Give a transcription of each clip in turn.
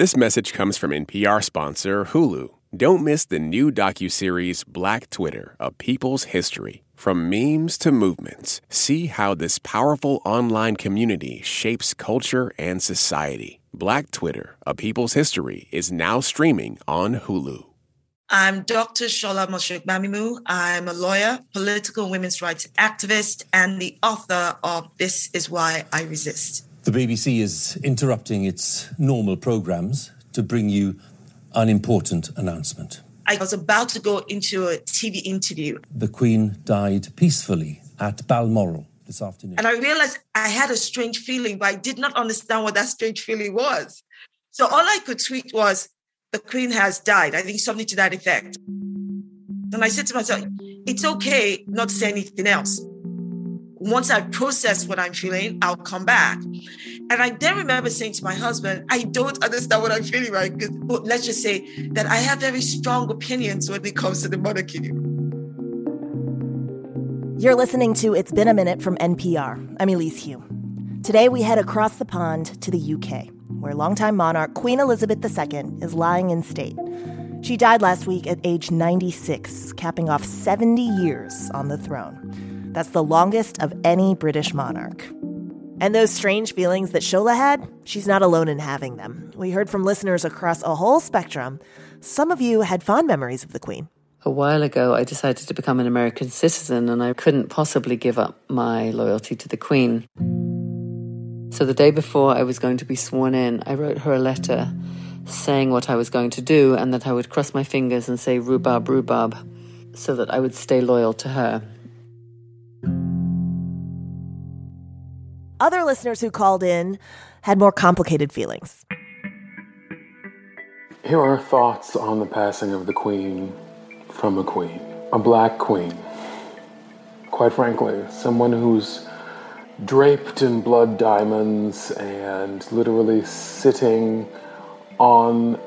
This message comes from NPR sponsor Hulu. Don't miss the new docuseries Black Twitter, A People's History. From memes to movements, see how this powerful online community shapes culture and society. Black Twitter, A People's History is now streaming on Hulu. I'm Dr. Shola Mos-Shogbamimu. I'm a lawyer, political women's rights activist, and the author of This Is Why I Resist. The BBC is interrupting its normal programs to bring you an important announcement. I was about to go into a TV interview. The Queen died peacefully at Balmoral this afternoon. And I realized I had a strange feeling, but I did not understand what that strange feeling was. So all I could tweet was, the Queen has died. I think something to that effect. And I said to myself, it's okay not to say anything else once I process what I'm feeling, I'll come back. And I then remember saying to my husband, I don't understand what I'm feeling right. Because let's just say that I have very strong opinions when it comes to the monarchy. You're listening to It's Been a Minute from NPR. I'm Elise Hu. Today we head across the pond to the UK, where longtime monarch Queen Elizabeth II is lying in state. She died last week at age 96, capping off 70 years on the throne. That's the longest of any British monarch. And those strange feelings that Shola had, she's not alone in having them. We heard from listeners across a whole spectrum. Some of you had fond memories of the Queen. A while ago, I decided to become an American citizen, and I couldn't possibly give up my loyalty to the Queen. So the day before I was going to be sworn in, I wrote her a letter saying what I was going to do and that I would cross my fingers and say rhubarb, rhubarb, so that I would stay loyal to her. Other listeners who called in had more complicated feelings. Here are thoughts on the passing of the Queen from a Queen, a black Queen. Quite frankly, someone who's draped in blood diamonds and literally sitting on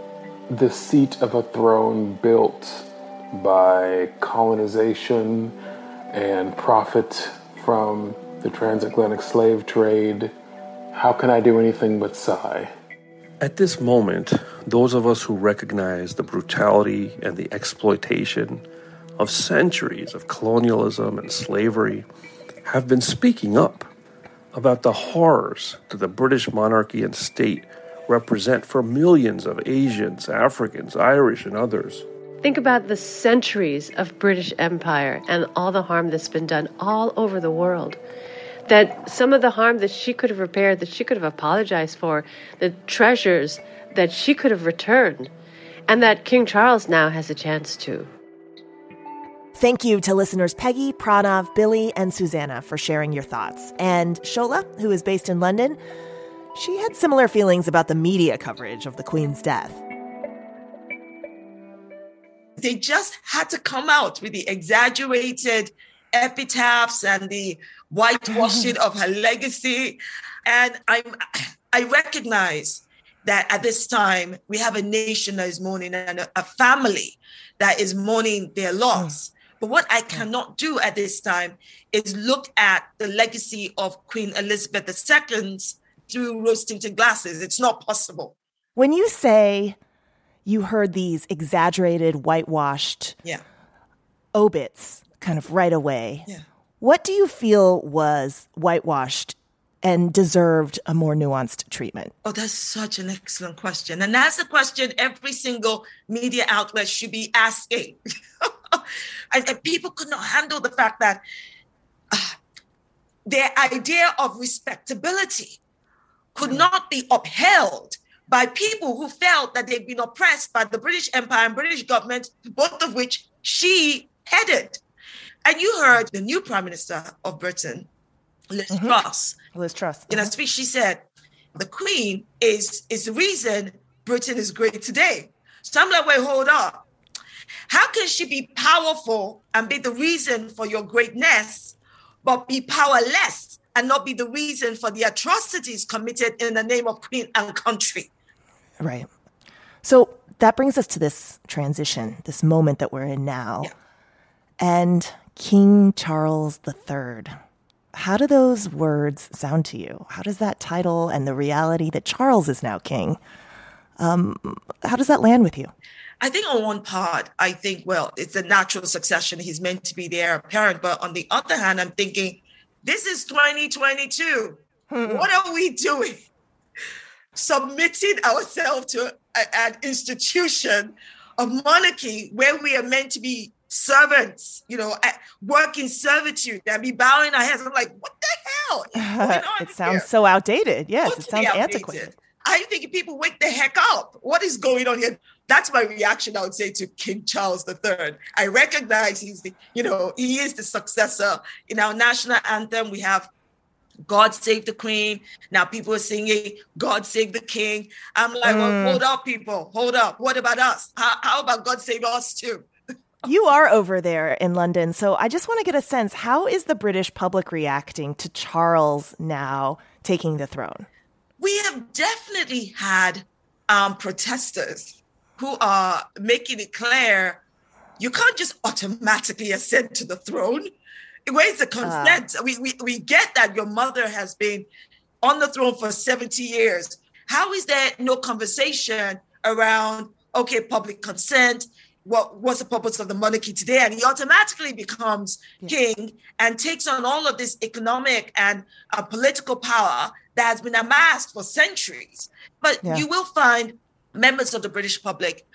the seat of a throne built by colonization and profit from the transatlantic slave trade. How can I do anything but sigh? At this moment, those of us who recognize the brutality and the exploitation of centuries of colonialism and slavery have been speaking up about the horrors that the British monarchy and state represent for millions of Asians, Africans, Irish, and others. Think about the centuries of British Empire and all the harm that's been done all over the world that some of the harm that she could have repaired, that she could have apologized for, the treasures that she could have returned, and that King Charles now has a chance to. Thank you to listeners Peggy, Pranav, Billy, and Susanna for sharing your thoughts. And Shola, who is based in London, she had similar feelings about the media coverage of the Queen's death. They just had to come out with the exaggerated epitaphs and the whitewashing of her legacy. And I'm, I recognize that at this time we have a nation that is mourning and a, a family that is mourning their loss. Mm. But what I mm. cannot do at this time is look at the legacy of Queen Elizabeth II through rose tinted glasses. It's not possible. When you say you heard these exaggerated, whitewashed yeah. obits kind of right away, yeah. What do you feel was whitewashed and deserved a more nuanced treatment? Oh, that's such an excellent question. And that's a question every single media outlet should be asking. and, and, people could not handle the fact that uh, their idea of respectability could mm. not be upheld by people who felt that they've been oppressed by the British Empire and British government, both of which she headed. And you heard the new Prime Minister of Britain, Liz mm-hmm. Truss. Liz Truss. In a uh-huh. speech, she said, the Queen is, is the reason Britain is great today. So I'm like, wait, hold up. How can she be powerful and be the reason for your greatness, but be powerless and not be the reason for the atrocities committed in the name of Queen and country? Right. So that brings us to this transition, this moment that we're in now. Yeah. And King Charles III. How do those words sound to you? How does that title and the reality that Charles is now king Um, how does that land with you? I think on one part, I think, well, it's a natural succession. He's meant to be the heir apparent. But on the other hand, I'm thinking, this is 2022. Hmm. What are we doing? Submitting ourselves to a, an institution of monarchy where we are meant to be servants, you know, work in servitude and be bowing our heads. I'm like, what the hell? it sounds here? so outdated. Yes, it sounds antiquated. I think people wake the heck up. What is going on here? That's my reaction, I would say, to King Charles III. I recognize he's the, you know, he is the successor. In our national anthem, we have God save the queen. Now people are singing God save the king. I'm like, mm. well, hold up, people, hold up. What about us? How, how about God save us too? You are over there in London, so I just want to get a sense. How is the British public reacting to Charles now taking the throne? We have definitely had um, protesters who are making it clear you can't just automatically ascend to the throne. Where's the ah. consent? Uh, we, we, we get that your mother has been on the throne for 70 years. How is there no conversation around, okay, public consent? What, what's the purpose of the monarchy today? And he automatically becomes king and takes on all of this economic and uh, political power that has been amassed for centuries. But yeah. you will find members of the British public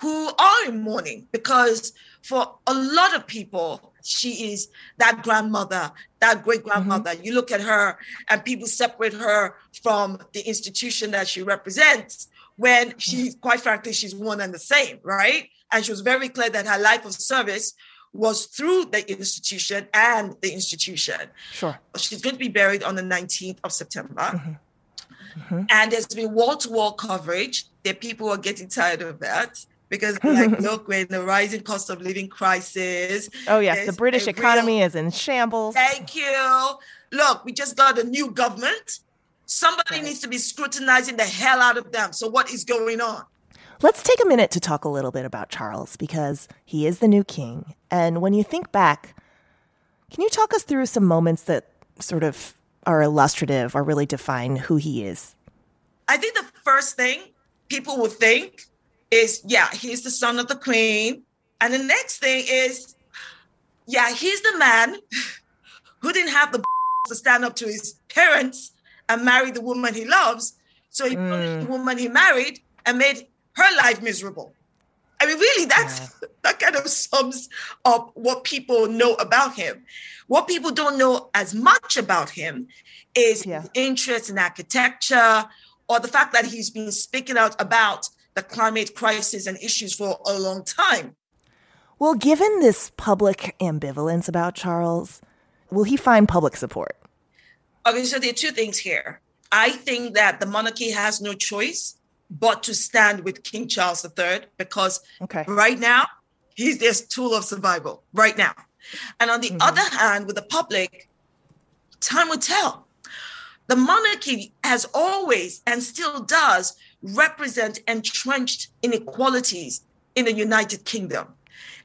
who are in mourning because for a lot of people, she is that grandmother, that great grandmother. Mm-hmm. You look at her and people separate her from the institution that she represents when she, quite frankly, she's one and the same, right? And she was very clear that her life of service was through the institution and the institution. Sure. She's going to be buried on the 19th of September. Mm-hmm. Mm-hmm. And there's been wall to wall coverage. There people are getting tired of that because like look we're in the rising cost of living crisis oh yes the british economy real, is in shambles thank you look we just got a new government somebody right. needs to be scrutinizing the hell out of them so what is going on let's take a minute to talk a little bit about charles because he is the new king and when you think back can you talk us through some moments that sort of are illustrative or really define who he is? I think the first thing people would think is, yeah, he's the son of the queen. And the next thing is, yeah, he's the man who didn't have the to stand up to his parents and marry the woman he loves. So he mm. the woman he married and made her life miserable. I mean, really, that's yeah. that kind of sums up what people know about him. What people don't know as much about him is yeah. interest in architecture or the fact that he's been speaking out about the climate crisis and issues for a long time. Well, given this public ambivalence about Charles, will he find public support? Okay, so there are two things here. I think that the monarchy has no choice but to stand with King Charles III because okay. right now he's their tool of survival right now. And on the mm-hmm. other hand, with the public, time will tell. The monarchy has always and still does represent entrenched inequalities in the United Kingdom.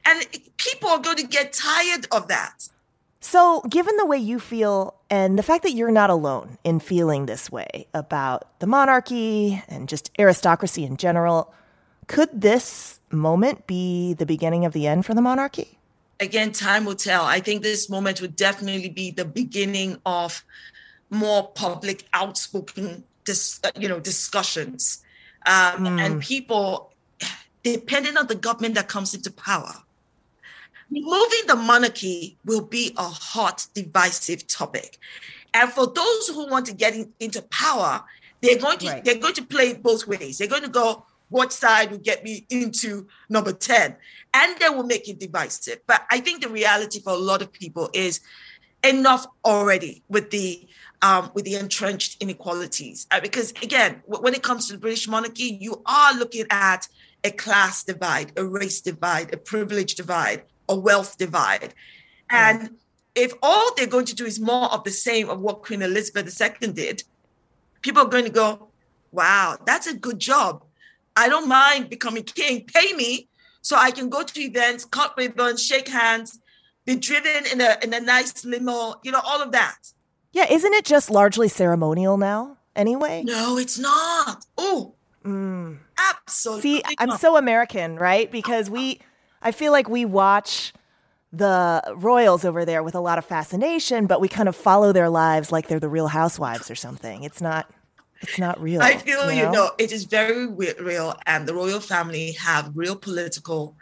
And people are going to get tired of that. So, given the way you feel and the fact that you're not alone in feeling this way about the monarchy and just aristocracy in general, could this moment be the beginning of the end for the monarchy? again, time will tell. I think this moment would definitely be the beginning of more public, outspoken, dis, uh, you know, discussions, um, mm. and people, depending on the government that comes into power. Removing the monarchy will be a hot, divisive topic, and for those who want to get in, into power, they're going to right. they're going to play both ways. They're going to go, what side will get me into number 10 and they will make it divisive. But i think the reality for a lot of people is enough already with the um, with the entrenched inequalities. Uh, because again w- when it comes to the british monarchy you are looking at a class divide a race divide a privilege divide a wealth divide and if all they're going to do is more of the same of what queen elizabeth ii did people are going to go wow that's a good job I don't mind becoming king. Pay me so I can go to events, cut ribbons, shake hands, be driven in a in a nice limo, you know, all of that. Yeah, isn't it just largely ceremonial now anyway? No, it's not. Oh, Mm. Absolutely. See, I'm so American, right? Because we, I feel like we watch the royals over there with a lot of fascination, but we kind of follow their lives like they're the real housewives or something. It's not. It's not real. I feel you know, you know it is very real, and the royal family have real political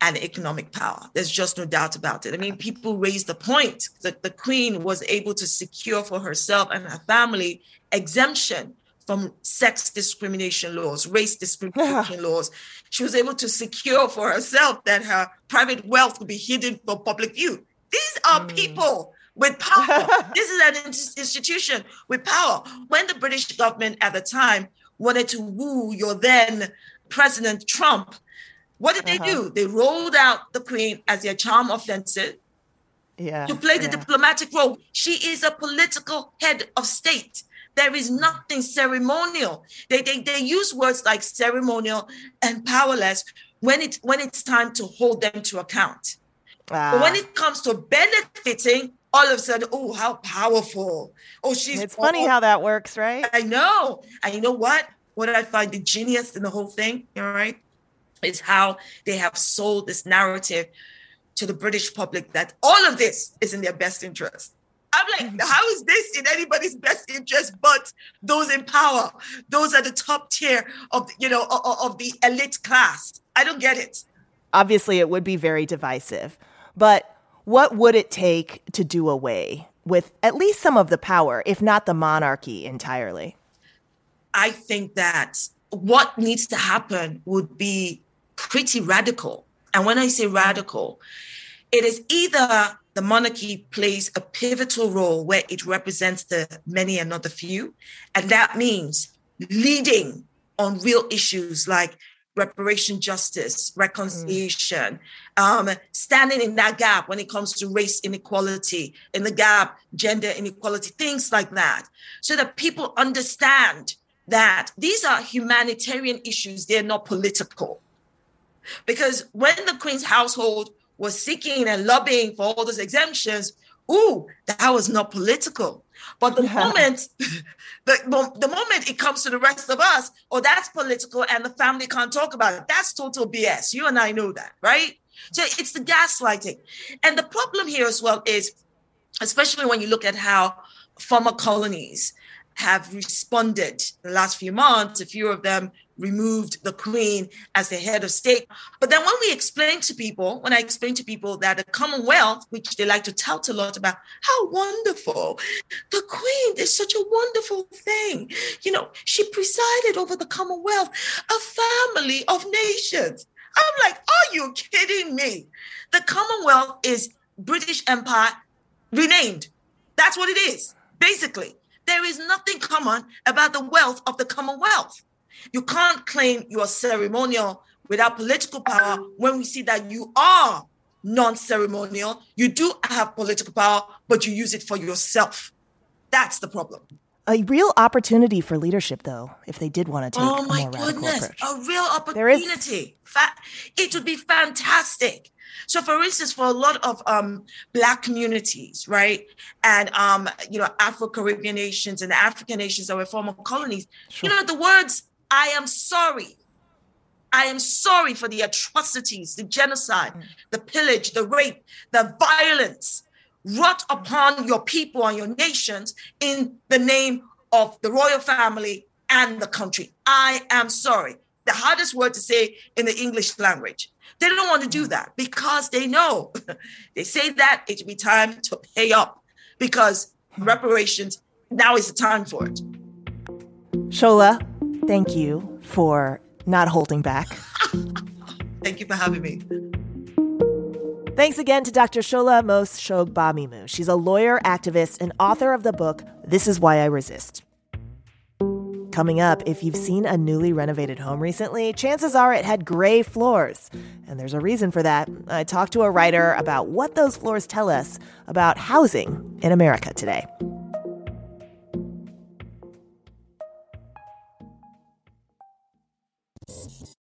and economic power. There's just no doubt about it. I mean, people raise the point that the queen was able to secure for herself and her family exemption from sex discrimination laws, race discrimination laws. She was able to secure for herself that her private wealth would be hidden for public view. These are mm. people with power. this is an institution with power. When the British government at the time wanted to woo your then President Trump, what did uh-huh. they do? They rolled out the Queen as their charm offensive. Yeah, to play the yeah. diplomatic role. She is a political head of state. There is nothing ceremonial. They, they, they use words like ceremonial and powerless when it when it's time to hold them to account. Ah. But when it comes to benefiting, all of a sudden, oh, how powerful. Oh, she's It's funny how that works, right? I know. And you know what? What I find the genius in the whole thing, all right, is how they have sold this narrative to the British public that all of this is in their best interest. I'm like, how is this in anybody's best interest but those in power? Those are the top tier of you know of, of the elite class. I don't get it. Obviously, it would be very divisive, but what would it take to do away with at least some of the power, if not the monarchy entirely? I think that what needs to happen would be pretty radical. And when I say radical, it is either the monarchy plays a pivotal role where it represents the many and not the few. And that means leading on real issues like reparation justice, reconciliation, mm. um, standing in that gap when it comes to race inequality, in the gap, gender inequality, things like that, so that people understand that these are humanitarian issues, they're not political. Because when the Queen's household was seeking and lobbying for all those exemptions, ooh, that was not political. But the yeah. moment, the, the moment it comes to the rest of us, oh, that's political, and the family can't talk about it. That's total BS. You and I know that, right? So it's the gaslighting. And the problem here as well is, especially when you look at how former colonies have responded the last few months, a few of them removed the queen as the head of state. But then when we explain to people, when I explain to people that the Commonwealth, which they like to tout a lot about, how wonderful, the queen is such a wonderful thing. You know, she presided over the Commonwealth, a family of nations. I'm like, are you kidding me? The Commonwealth is British Empire renamed. That's what it is, basically. There is nothing common about the wealth of the Commonwealth. You can't claim you are ceremonial without political power when we see that you are non ceremonial. You do have political power, but you use it for yourself. That's the problem. A real opportunity for leadership, though, if they did want to take oh my a more goodness, approach. A real opportunity. Fa- it would be fantastic. So, for instance, for a lot of um, Black communities, right, and um, you know, Afro Caribbean nations and African nations that were former colonies, sure. you know, the words I am sorry. I am sorry for the atrocities, the genocide, mm. the pillage, the rape, the violence wrought upon your people and your nations in the name of the royal family and the country. I am sorry. The hardest word to say in the English language. They don't want to do mm. that because they know they say that it will be time to pay up because reparations now is the time for it. Shola, thank you for not holding back. thank you for having me. Thanks again to Dr. Shola Mos-Shogbamimu. She's a lawyer, activist, and author of the book This Is Why I Resist. Coming up, if you've seen a newly renovated home recently, chances are it had gray floors. And there's a reason for that. I talked to a writer about what those floors tell us about housing in America today.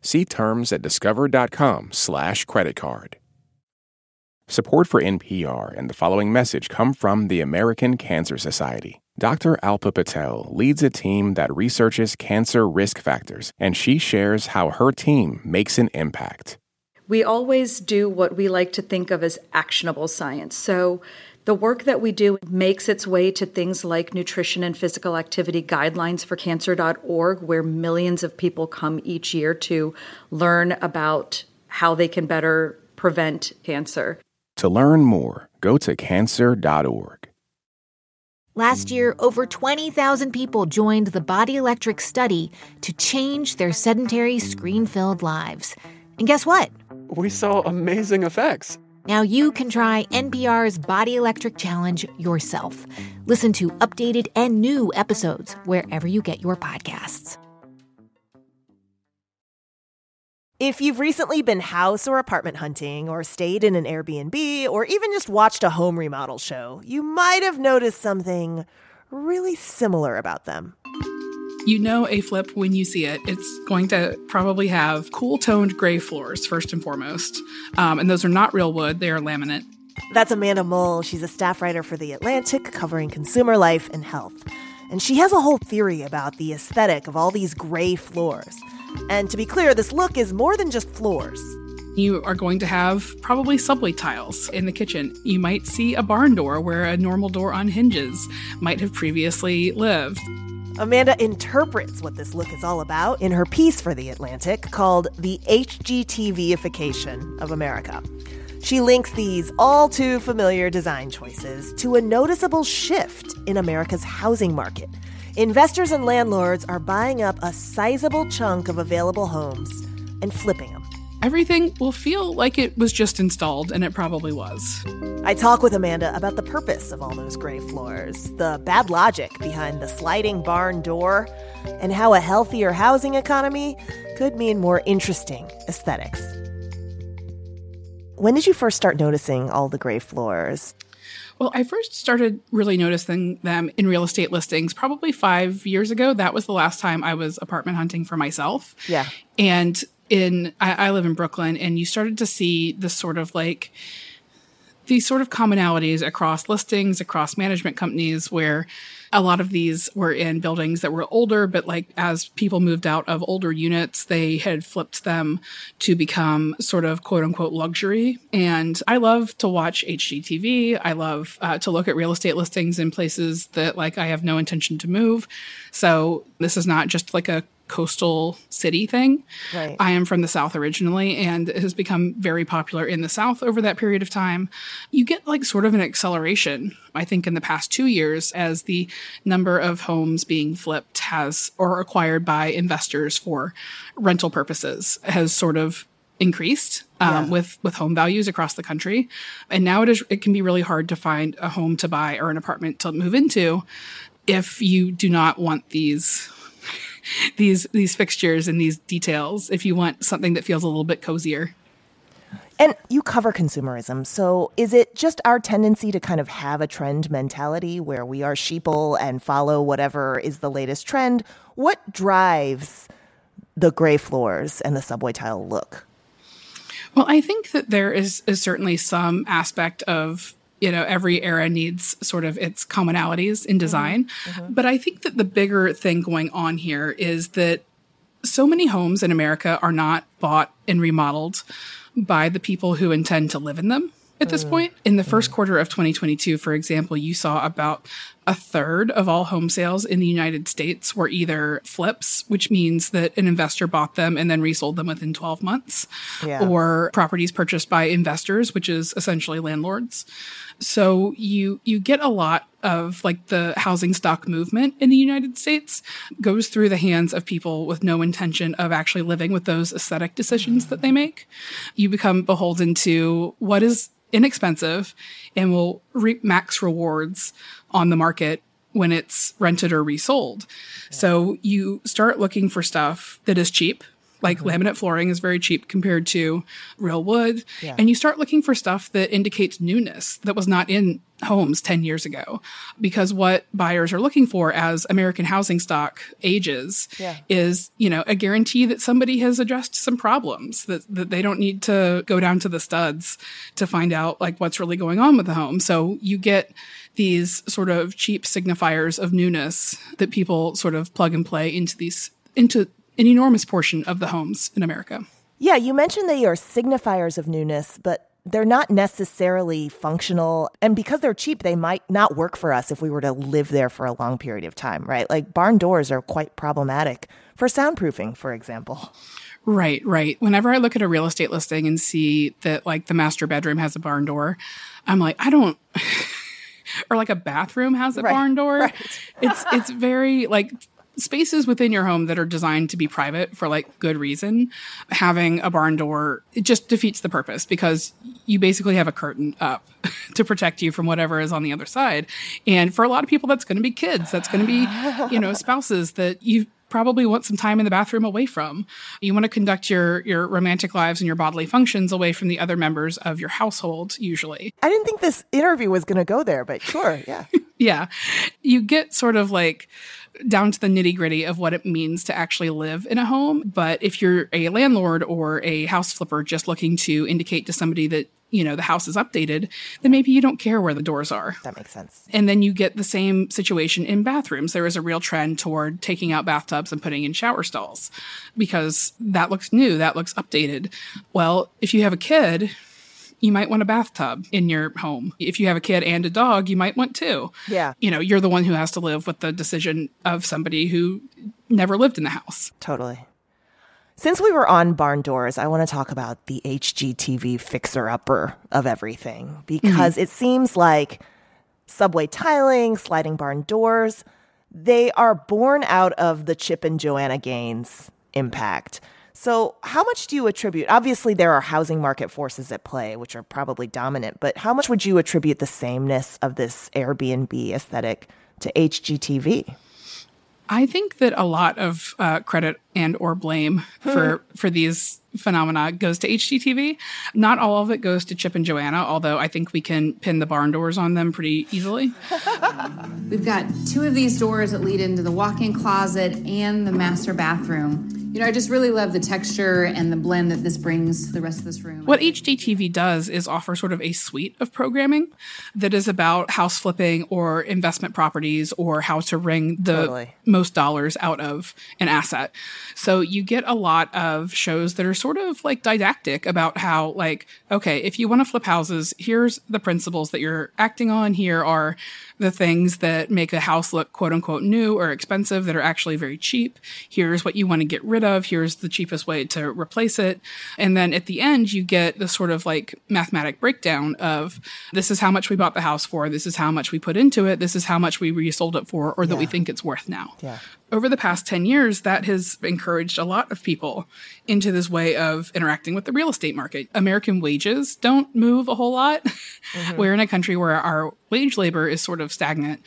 See terms at discover.com/slash credit card. Support for NPR and the following message come from the American Cancer Society. Dr. Alpa Patel leads a team that researches cancer risk factors, and she shares how her team makes an impact. We always do what we like to think of as actionable science. So, the work that we do makes its way to things like nutrition and physical activity guidelines for cancer.org, where millions of people come each year to learn about how they can better prevent cancer. To learn more, go to cancer.org. Last year, over 20,000 people joined the Body Electric study to change their sedentary, screen filled lives. And guess what? We saw amazing effects. Now you can try NPR's Body Electric Challenge yourself. Listen to updated and new episodes wherever you get your podcasts. If you've recently been house or apartment hunting, or stayed in an Airbnb, or even just watched a home remodel show, you might have noticed something really similar about them. You know a flip when you see it. It's going to probably have cool toned gray floors, first and foremost. Um, and those are not real wood, they are laminate. That's Amanda Mull. She's a staff writer for The Atlantic covering consumer life and health. And she has a whole theory about the aesthetic of all these gray floors. And to be clear, this look is more than just floors. You are going to have probably subway tiles in the kitchen. You might see a barn door where a normal door on hinges might have previously lived. Amanda interprets what this look is all about in her piece for The Atlantic called The HGTVification of America. She links these all too familiar design choices to a noticeable shift in America's housing market. Investors and landlords are buying up a sizable chunk of available homes and flipping them. Everything will feel like it was just installed, and it probably was. I talk with Amanda about the purpose of all those gray floors, the bad logic behind the sliding barn door, and how a healthier housing economy could mean more interesting aesthetics. When did you first start noticing all the gray floors? Well, I first started really noticing them in real estate listings probably five years ago. That was the last time I was apartment hunting for myself. Yeah. And in, I, I live in Brooklyn, and you started to see this sort of like, these sort of commonalities across listings, across management companies, where a lot of these were in buildings that were older, but like as people moved out of older units, they had flipped them to become sort of quote unquote luxury. And I love to watch HGTV. I love uh, to look at real estate listings in places that like I have no intention to move. So this is not just like a coastal city thing. Right. I am from the South originally, and it has become very popular in the South over that period of time. You get like sort of an acceleration, I think, in the past two years as the number of homes being flipped has or acquired by investors for rental purposes has sort of increased um, Yeah. with with home values across the country, and now it is it can be really hard to find a home to buy or an apartment to move into if you do not want these these these fixtures and these details if you want something that feels a little bit cozier And you cover consumerism, so is it just our tendency to kind of have a trend mentality where we are sheeple and follow whatever is the latest trend? What drives the gray floors and the subway tile look? well i think that there is, is certainly some aspect of you know every era needs sort of its commonalities in design mm-hmm. Mm-hmm. but i think that the bigger thing going on here is that so many homes in america are not bought and remodeled by the people who intend to live in them at this mm. point. In the mm-hmm. first quarter of 2022, for example, you saw about a third of all home sales in the United States were either flips, which means that an investor bought them and then resold them within 12 months, Yeah. or properties purchased by investors, which is essentially landlords. So you you get a lot of like the housing stock movement in the United States goes through the hands of people with no intention of actually living with those aesthetic decisions that they make. You become beholden to what is inexpensive and will reap max rewards on the market when it's rented or resold. So you start looking for stuff that is cheap. Like mm-hmm. laminate flooring is very cheap compared to real wood. Yeah. And you start looking for stuff that indicates newness that was not in homes 10 years ago. Because what buyers are looking for as American housing stock ages Yeah. is, you know, a guarantee that somebody has addressed some problems, that, that they don't need to go down to the studs to find out like what's really going on with the home. So you get these sort of cheap signifiers of newness that people sort of plug and play into these, into an enormous portion of the homes in America. Yeah, you mentioned they are signifiers of newness, but they're not necessarily functional. And because they're cheap, they might not work for us if we were to live there for a long period of time, right? Like barn doors are quite problematic for soundproofing, for example. Right, right. Whenever I look at a real estate listing and see that like the master bedroom has a barn door, I'm like, I don't or like a bathroom has a Right, barn door. right. It's it's very like spaces within your home that are designed to be private for like good reason. Having a barn door it just defeats the purpose because you basically have a curtain up to protect you from whatever is on the other side. And for a lot of people that's going to be kids, that's going to be, you know, spouses that you probably want some time in the bathroom away from. You want to conduct your your romantic lives and your bodily functions away from the other members of your household usually. I didn't think this interview was going to go there, but sure, yeah. Yeah. You get sort of like down to the nitty gritty of what it means to actually live in a home. But if you're a landlord or a house flipper just looking to indicate to somebody that, you know, the house is updated, then maybe you don't care where the doors are. That makes sense. And then you get the same situation in bathrooms. There is a real trend toward taking out bathtubs and putting in shower stalls because that looks new, that looks updated. Well, if you have a kid, you might want a bathtub in your home. If you have a kid and a dog, you might want two. Yeah. You know, you're the one who has to live with the decision of somebody who never lived in the house. Totally. Since we were on barn doors, I want to talk about the HGTV fixer upper of everything mm-hmm. because it seems like subway tiling, sliding barn doors, they are born out of the Chip and Joanna Gaines impact. So, how much do you attribute? Obviously, there are housing market forces at play, which are probably dominant, but how much would you attribute the sameness of this Airbnb aesthetic to HGTV? I think that a lot of uh, credit and or blame for for these phenomena goes to HGTV. Not all of it goes to Chip and Joanna, although I think we can pin the barn doors on them pretty easily. We've got two of these doors that lead into the walk in closet and the master bathroom. You know, I just really love the texture and the blend that this brings to the rest of this room. What HGTV does is offer sort of a suite of programming that is about house flipping or investment properties or how to wring the Totally. most dollars out of an asset. So you get a lot of shows that are sort of like didactic about how, like, okay, if you want to flip houses, here's the principles that you're acting on. Here are the things that make a house look quote unquote new or expensive that are actually very cheap. Here's what you want to get rid of. Here's the cheapest way to replace it. And then at the end, you get the sort of like mathematic breakdown of this is how much we bought the house for. This is how much we put into it. This is how much we resold it for or that we think it's worth now Yeah. Over the past 10 years, that has encouraged a lot of people into this way of interacting with the real estate market. American wages don't move a whole lot. Mm-hmm. We're in a country where our wage labor is sort of stagnant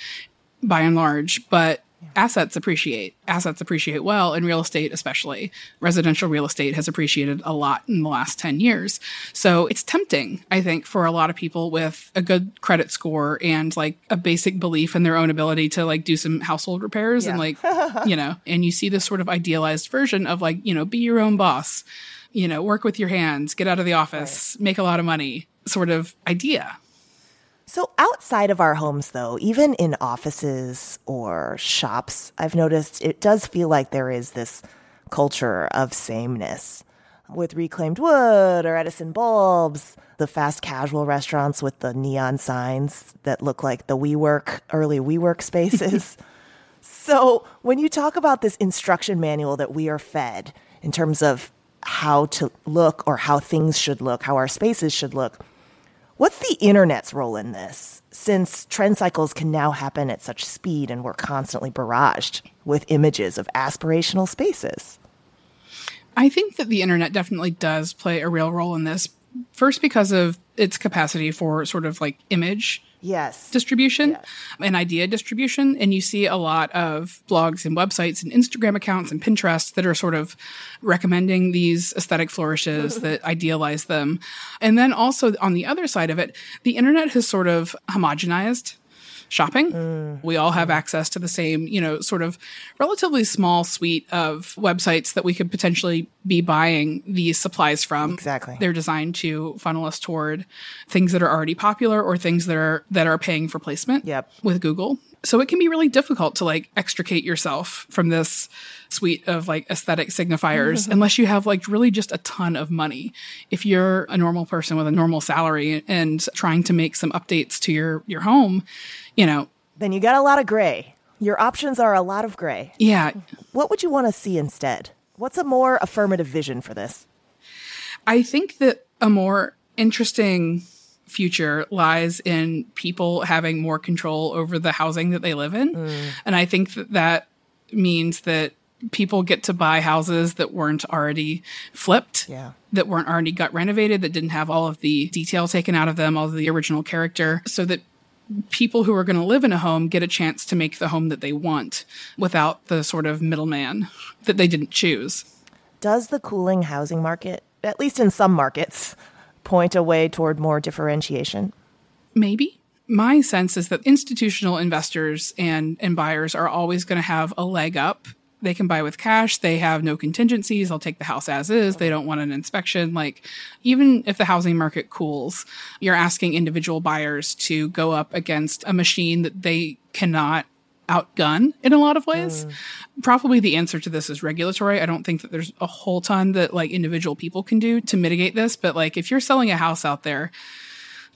by and large, but assets appreciate. Assets appreciate well, in real estate, especially residential real estate, has appreciated a lot in the last 10 years. So it's tempting, I think, for a lot of people with a good credit score and like a basic belief in their own ability to like do some household repairs and like, you know, and you see this sort of idealized version of like, you know, be your own boss, you know, work with your hands, get out of the office, make a lot of money sort of idea. So, outside of our homes, though, even in offices or shops, I've noticed it does feel like there is this culture of sameness with reclaimed wood or Edison bulbs, the fast casual restaurants with the neon signs that look like the WeWork, early WeWork spaces. so, when you talk about this instruction manual that we are fed in terms of how to look or how things should look, how our spaces should look, What's the internet's role in this? Since trend cycles can now happen at such speed and we're constantly barraged with images of aspirational spaces. I think that the internet definitely does play a real role in this. First, because of its capacity for sort of like image yes. distribution yes. and idea distribution. And you see a lot of blogs and websites and instagram accounts and pinterest that are sort of recommending these aesthetic flourishes that idealize them. And then also on the other side of it the internet has sort of homogenized shopping. Mm. We all have access to the same, you know, sort of relatively small suite of websites that we could potentially be buying these supplies from. Exactly. They're designed to funnel us toward things that are already popular or things that are that are paying for placement yep. with Google. So it can be really difficult to like extricate yourself from this suite of like aesthetic signifiers unless you have like really just a ton of money. If you're a normal person with a normal salary and trying to make some updates to your your home, you know, then you got a lot of gray. Your options are a lot of gray. Yeah. What would you want to see instead? What's a more affirmative vision for this? I think that a more interesting future lies in people having more control over the housing that they live in. Mm. And I think that that means that people get to buy houses that weren't already flipped, yeah. that weren't already gut renovated, that didn't have all of the detail taken out of them, all of the original character, so that people who are going to live in a home get a chance to make the home that they want without the sort of middleman that they didn't choose. Does the cooling housing market, at least in some markets, point a way toward more differentiation? Maybe. My sense is that institutional investors and, and buyers are always going to have a leg up they can buy with cash. They have no contingencies. They'll take the house as is. They don't want an inspection. Like, even if the housing market cools, you're asking individual buyers to go up against a machine that they cannot outgun in a lot of ways. Mm. Probably the answer to this is regulatory. I don't think that there's a whole ton that like individual people can do to mitigate this. But like, if you're selling a house out there,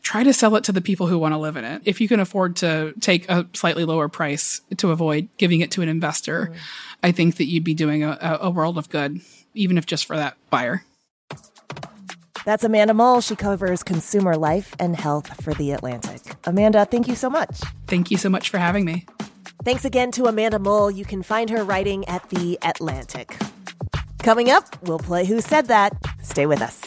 try to sell it to the people who want to live in it. If you can afford to take a slightly lower price to avoid giving it to an investor, mm. I think that you'd be doing a, a world of good, even if just for that buyer. That's Amanda Mull. She covers consumer life and health for The Atlantic. Amanda, thank you so much. Thank you so much for having me. Thanks again to Amanda Mull. You can find her writing at The Atlantic. Coming up, we'll play Who Said That. Stay with us.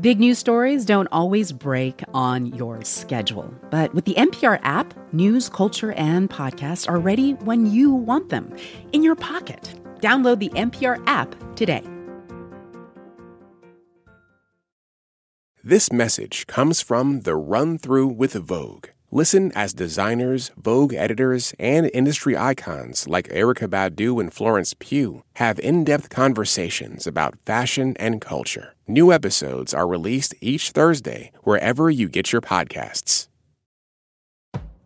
Big news stories don't always break on your schedule, but with the NPR app, news, culture, and podcasts are ready when you want them in your pocket. Download the NPR app today. This message comes from the Run Through with Vogue. Listen as designers, Vogue editors, and industry icons like Erykah Badu and Florence Pugh have in depth conversations about fashion and culture. New episodes are released each Thursday wherever you get your podcasts.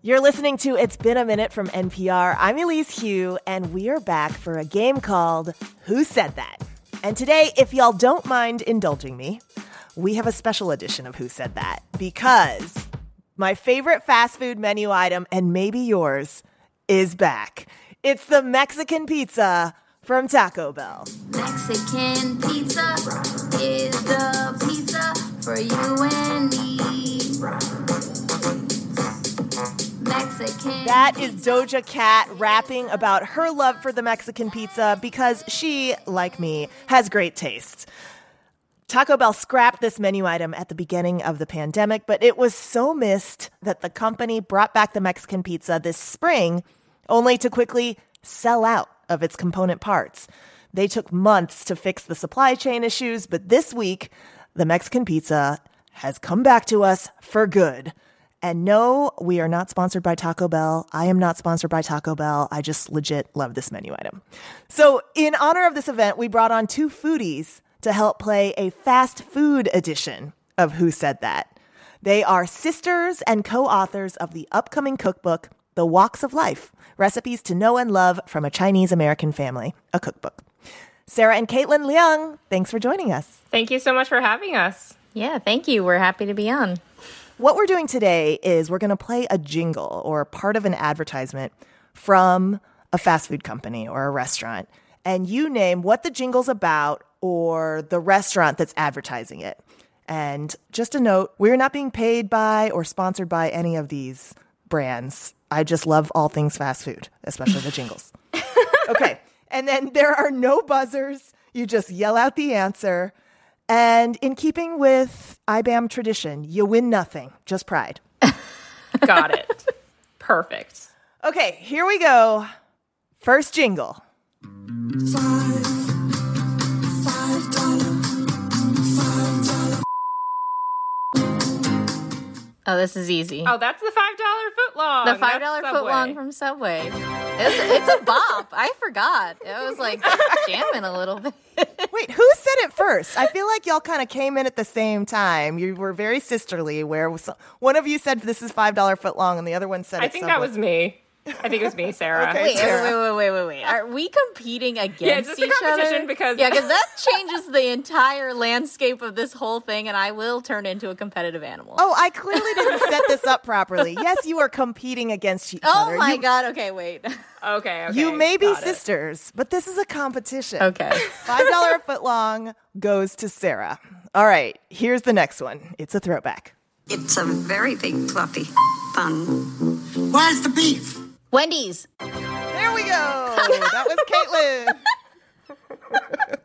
You're listening to It's Been a Minute from NPR. I'm Elise Hu, and we are back for a game called Who Said That? And today, if y'all don't mind indulging me, we have a special edition of Who Said That because my favorite fast food menu item, and maybe yours, is back. It's the Mexican pizza from Taco Bell. Mexican pizza is the pizza for you and me. Mexican that is Doja Cat rapping about her love for the Mexican pizza because she, like me, has great taste. Taco Bell scrapped this menu item at the beginning of the pandemic, but it was so missed that the company brought back the Mexican pizza this spring, only to quickly sell out of its component parts. They took months to fix the supply chain issues, but this week, the Mexican pizza has come back to us for good. And no, we are not sponsored by Taco Bell. I am not sponsored by Taco Bell. I just legit love this menu item. So, in honor of this event, we brought on two foodies to help play a fast food edition of Who Said That. They are sisters and co authors of the upcoming cookbook, The Woks of Life Recipes to Know and Love from a Chinese American Family, a cookbook. Sarah and Kaitlin Leung, thanks for joining us. Thank you so much for having us. Yeah, thank you. We're happy to be on. What we're doing today is we're going to play a jingle or part of an advertisement from a fast food company or a restaurant. And you name what the jingle's about or the restaurant that's advertising it. And just a note, we're not being paid by or sponsored by any of these brands. I just love all things fast food, especially the jingles. Okay. And then there are no buzzers. You just yell out the answer. And in keeping with IBAM tradition, you win nothing, just pride. Got it. Perfect. Okay, here we go. First jingle. Oh, this is easy. Oh, that's the five dollar foot long. the five dollar foot long from Subway. It's, it's a bop. I forgot. It was like jamming a little bit. Wait, who said it first? I feel like y'all kind of came in at the same time. You were very sisterly, where was- one of you said this is five dollar foot long, and the other one said I it's think that was me. I think it was me, Sarah. Okay, Wait, Sarah. wait, wait, wait, wait, wait. Are we competing against Yeah, is this a each competition? other? Because- yeah, because that changes the entire landscape of this whole thing, and I will turn into a competitive animal. Oh, I clearly didn't set this up properly. Yes, you are competing against each Oh other. my You- god. Okay, wait. Okay, okay. You may be got it. sisters, but this is a competition. Okay. Five dollar a foot long goes to Sarah. All right, here's the next one. It's a throwback. It's a very big fluffy bun. Where's the beef? Wendy's. There we go. That was Kaitlin.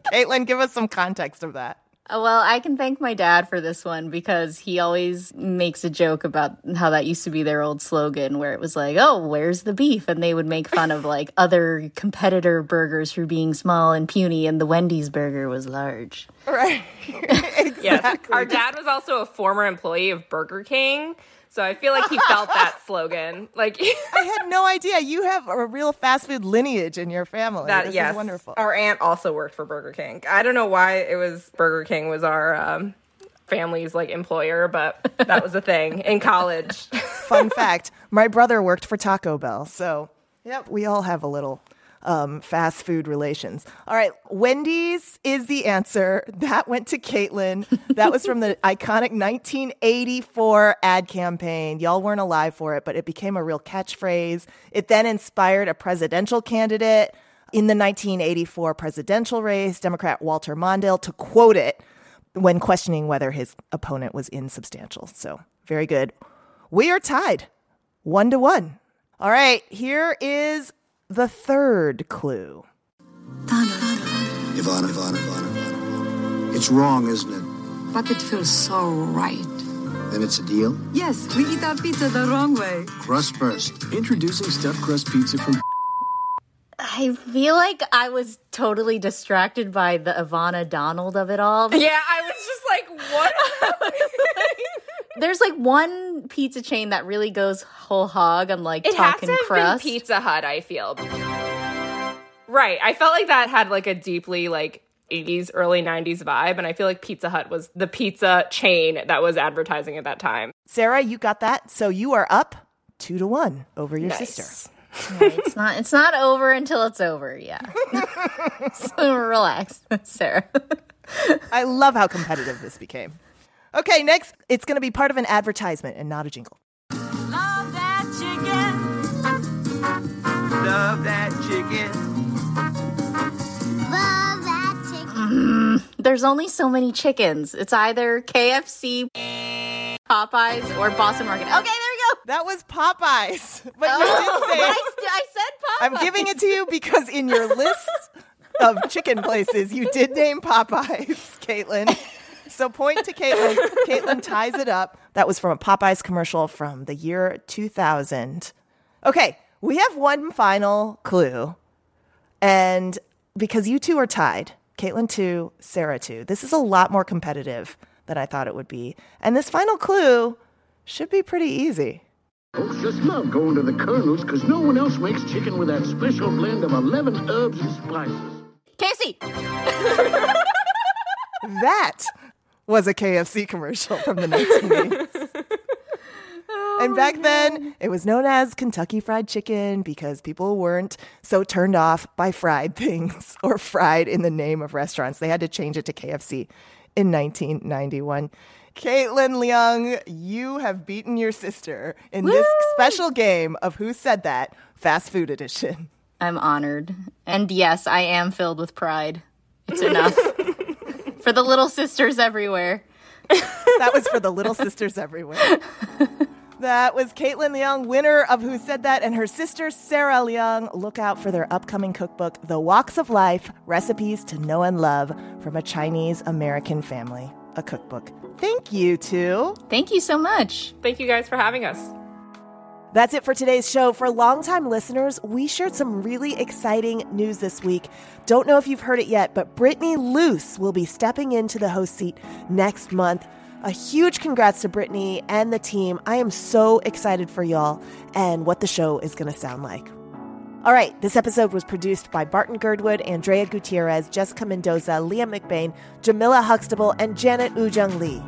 Kaitlin, give us some context of that. Uh, Well, I can thank my dad for this one because he always makes a joke about how that used to be their old slogan where it was like, oh, where's the beef? And they would make fun of like other competitor burgers for being small and puny, and the Wendy's burger was large. Right. Yes. Our dad was also a former employee of Burger King. So I feel like he felt that slogan. Like I had no idea you have a real fast food lineage in your family. that this yes. is wonderful. Our aunt also worked for Burger King. I don't know why it was Burger King was our um, family's like employer, but that was a thing in college. Fun fact: my brother worked for Taco Bell, so yep, we all have a little um, fast food relations. All right, Wendy's is the answer. That went to Kaitlin. That was from the iconic 1984 ad campaign. Y'all weren't alive for it, but it became a real catchphrase. It then inspired a presidential candidate in the 1984 presidential race, Democrat Walter Mondale, to quote it when questioning whether his opponent was insubstantial. So, very good. We are tied one to one. All right, here is the third clue. Ivana, Ivana, Ivana, Ivana. It's wrong, isn't it? But it feels so right. Then it's a deal? Yes, we eat our pizza the wrong way. Crust first. Introducing stuffed crust pizza from I feel like I was totally distracted by the Ivana Donald of it all. yeah, I was just like, what? There's like one pizza chain that really goes whole hog on like It has talking to have crust. been Pizza Hut, I feel. Right. I felt like that had like a deeply like 80s, early 90s vibe. And I feel like Pizza Hut was the pizza chain that was advertising at that time. Sarah, you got that. So you are up two to one over your Nice. sister. Right, it's not it's not over until it's over. Yeah. so relax, Sarah. I love how competitive this became. Okay, next, it's going to be part of an advertisement and not a jingle. Love that chicken. Love that chicken. Love that chicken. Mm, there's only so many chickens. It's either KFC, Popeyes, or Boston Market. Okay, there we go. That was Popeyes. But Oh, you did say but I, st- I said Popeyes. I'm giving it to you because in your list of chicken places, you did name Popeyes, Kaitlin. So point to Kaitlin. Kaitlin ties it up. That was from a Popeyes commercial from the year 2000. Okay, we have one final clue. And because you two are tied, Kaitlin two, Sarah two, this is a lot more competitive than I thought it would be. And this final clue should be pretty easy. Folks just love going to the Colonel's because no one else makes chicken with that special blend of 11 herbs and spices. Casey! that was a KFC commercial from the 1980s. and back oh, then, it was known as Kentucky Fried Chicken because people weren't so turned off by fried things or fried in the name of restaurants. They had to change it to KFC in 1991. Kaitlin Leung, you have beaten your sister in this special game of Who Said That Fast Food Edition. I'm honored. And yes, I am filled with pride. It's enough. for the little sisters everywhere. that was for the little sisters everywhere. That was Kaitlin Leung, winner of Who Said That, and her sister Sarah Leung. Look out for their upcoming cookbook, The Woks of Life Recipes to Know and Love from a Chinese American Family, a cookbook. Thank you, too. Thank you so much. Thank you guys for having us. That's it for today's show. For longtime listeners, we shared some really exciting news this week. Don't know if you've heard it yet, but Brittany Luce will be stepping into the host seat next month. A huge congrats to Brittany and the team. I am so excited for y'all and what the show is going to sound like. All right, this episode was produced by Barton Girdwood, Andrea Gutierrez, Jessica Mendoza, Leah McBain, Jamila Huxtable, and Janet Woojeong Lee.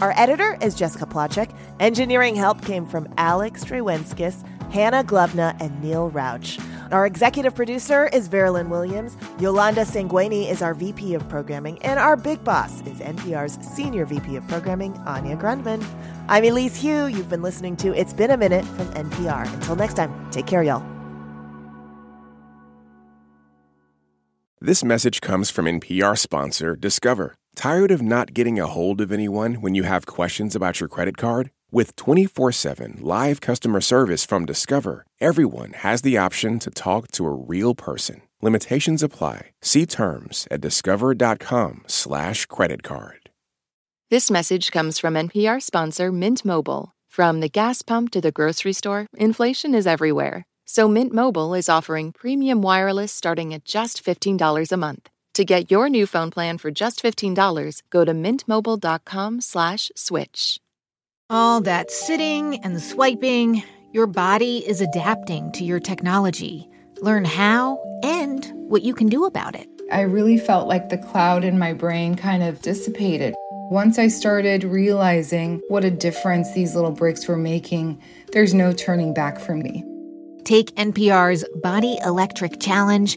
Our editor is Jessica Placzek. Engineering help came from Alex Drewenskis, Hannah Gluvna, and Neil Rauch. Our executive producer is Veralyn Williams. Yolanda Sangweni is our VP of Programming, and our big boss is NPR's Senior VP of Programming, Anya Grundmann. I'm Elise Hu. You've been listening to It's Been a Minute from NPR. Until next time, take care, y'all. This message comes from NPR sponsor Discover. Tired of not getting a hold of anyone when you have questions about your credit card? With 24 7 live customer service from Discover, everyone has the option to talk to a real person. Limitations apply. See terms at discover.com/slash credit card. This message comes from NPR sponsor Mint Mobile. From the gas pump to the grocery store, inflation is everywhere. So Mint Mobile is offering premium wireless starting at just $15 a month. To get your new phone plan for just $15, go to mintmobile.com slash switch. All that sitting and swiping, your body is adapting to your technology. Learn how and what you can do about it. I really felt like the cloud in my brain kind of dissipated. Once I started realizing what a difference these little breaks were making, there's no turning back for me. Take NPR's Body Electric Challenge.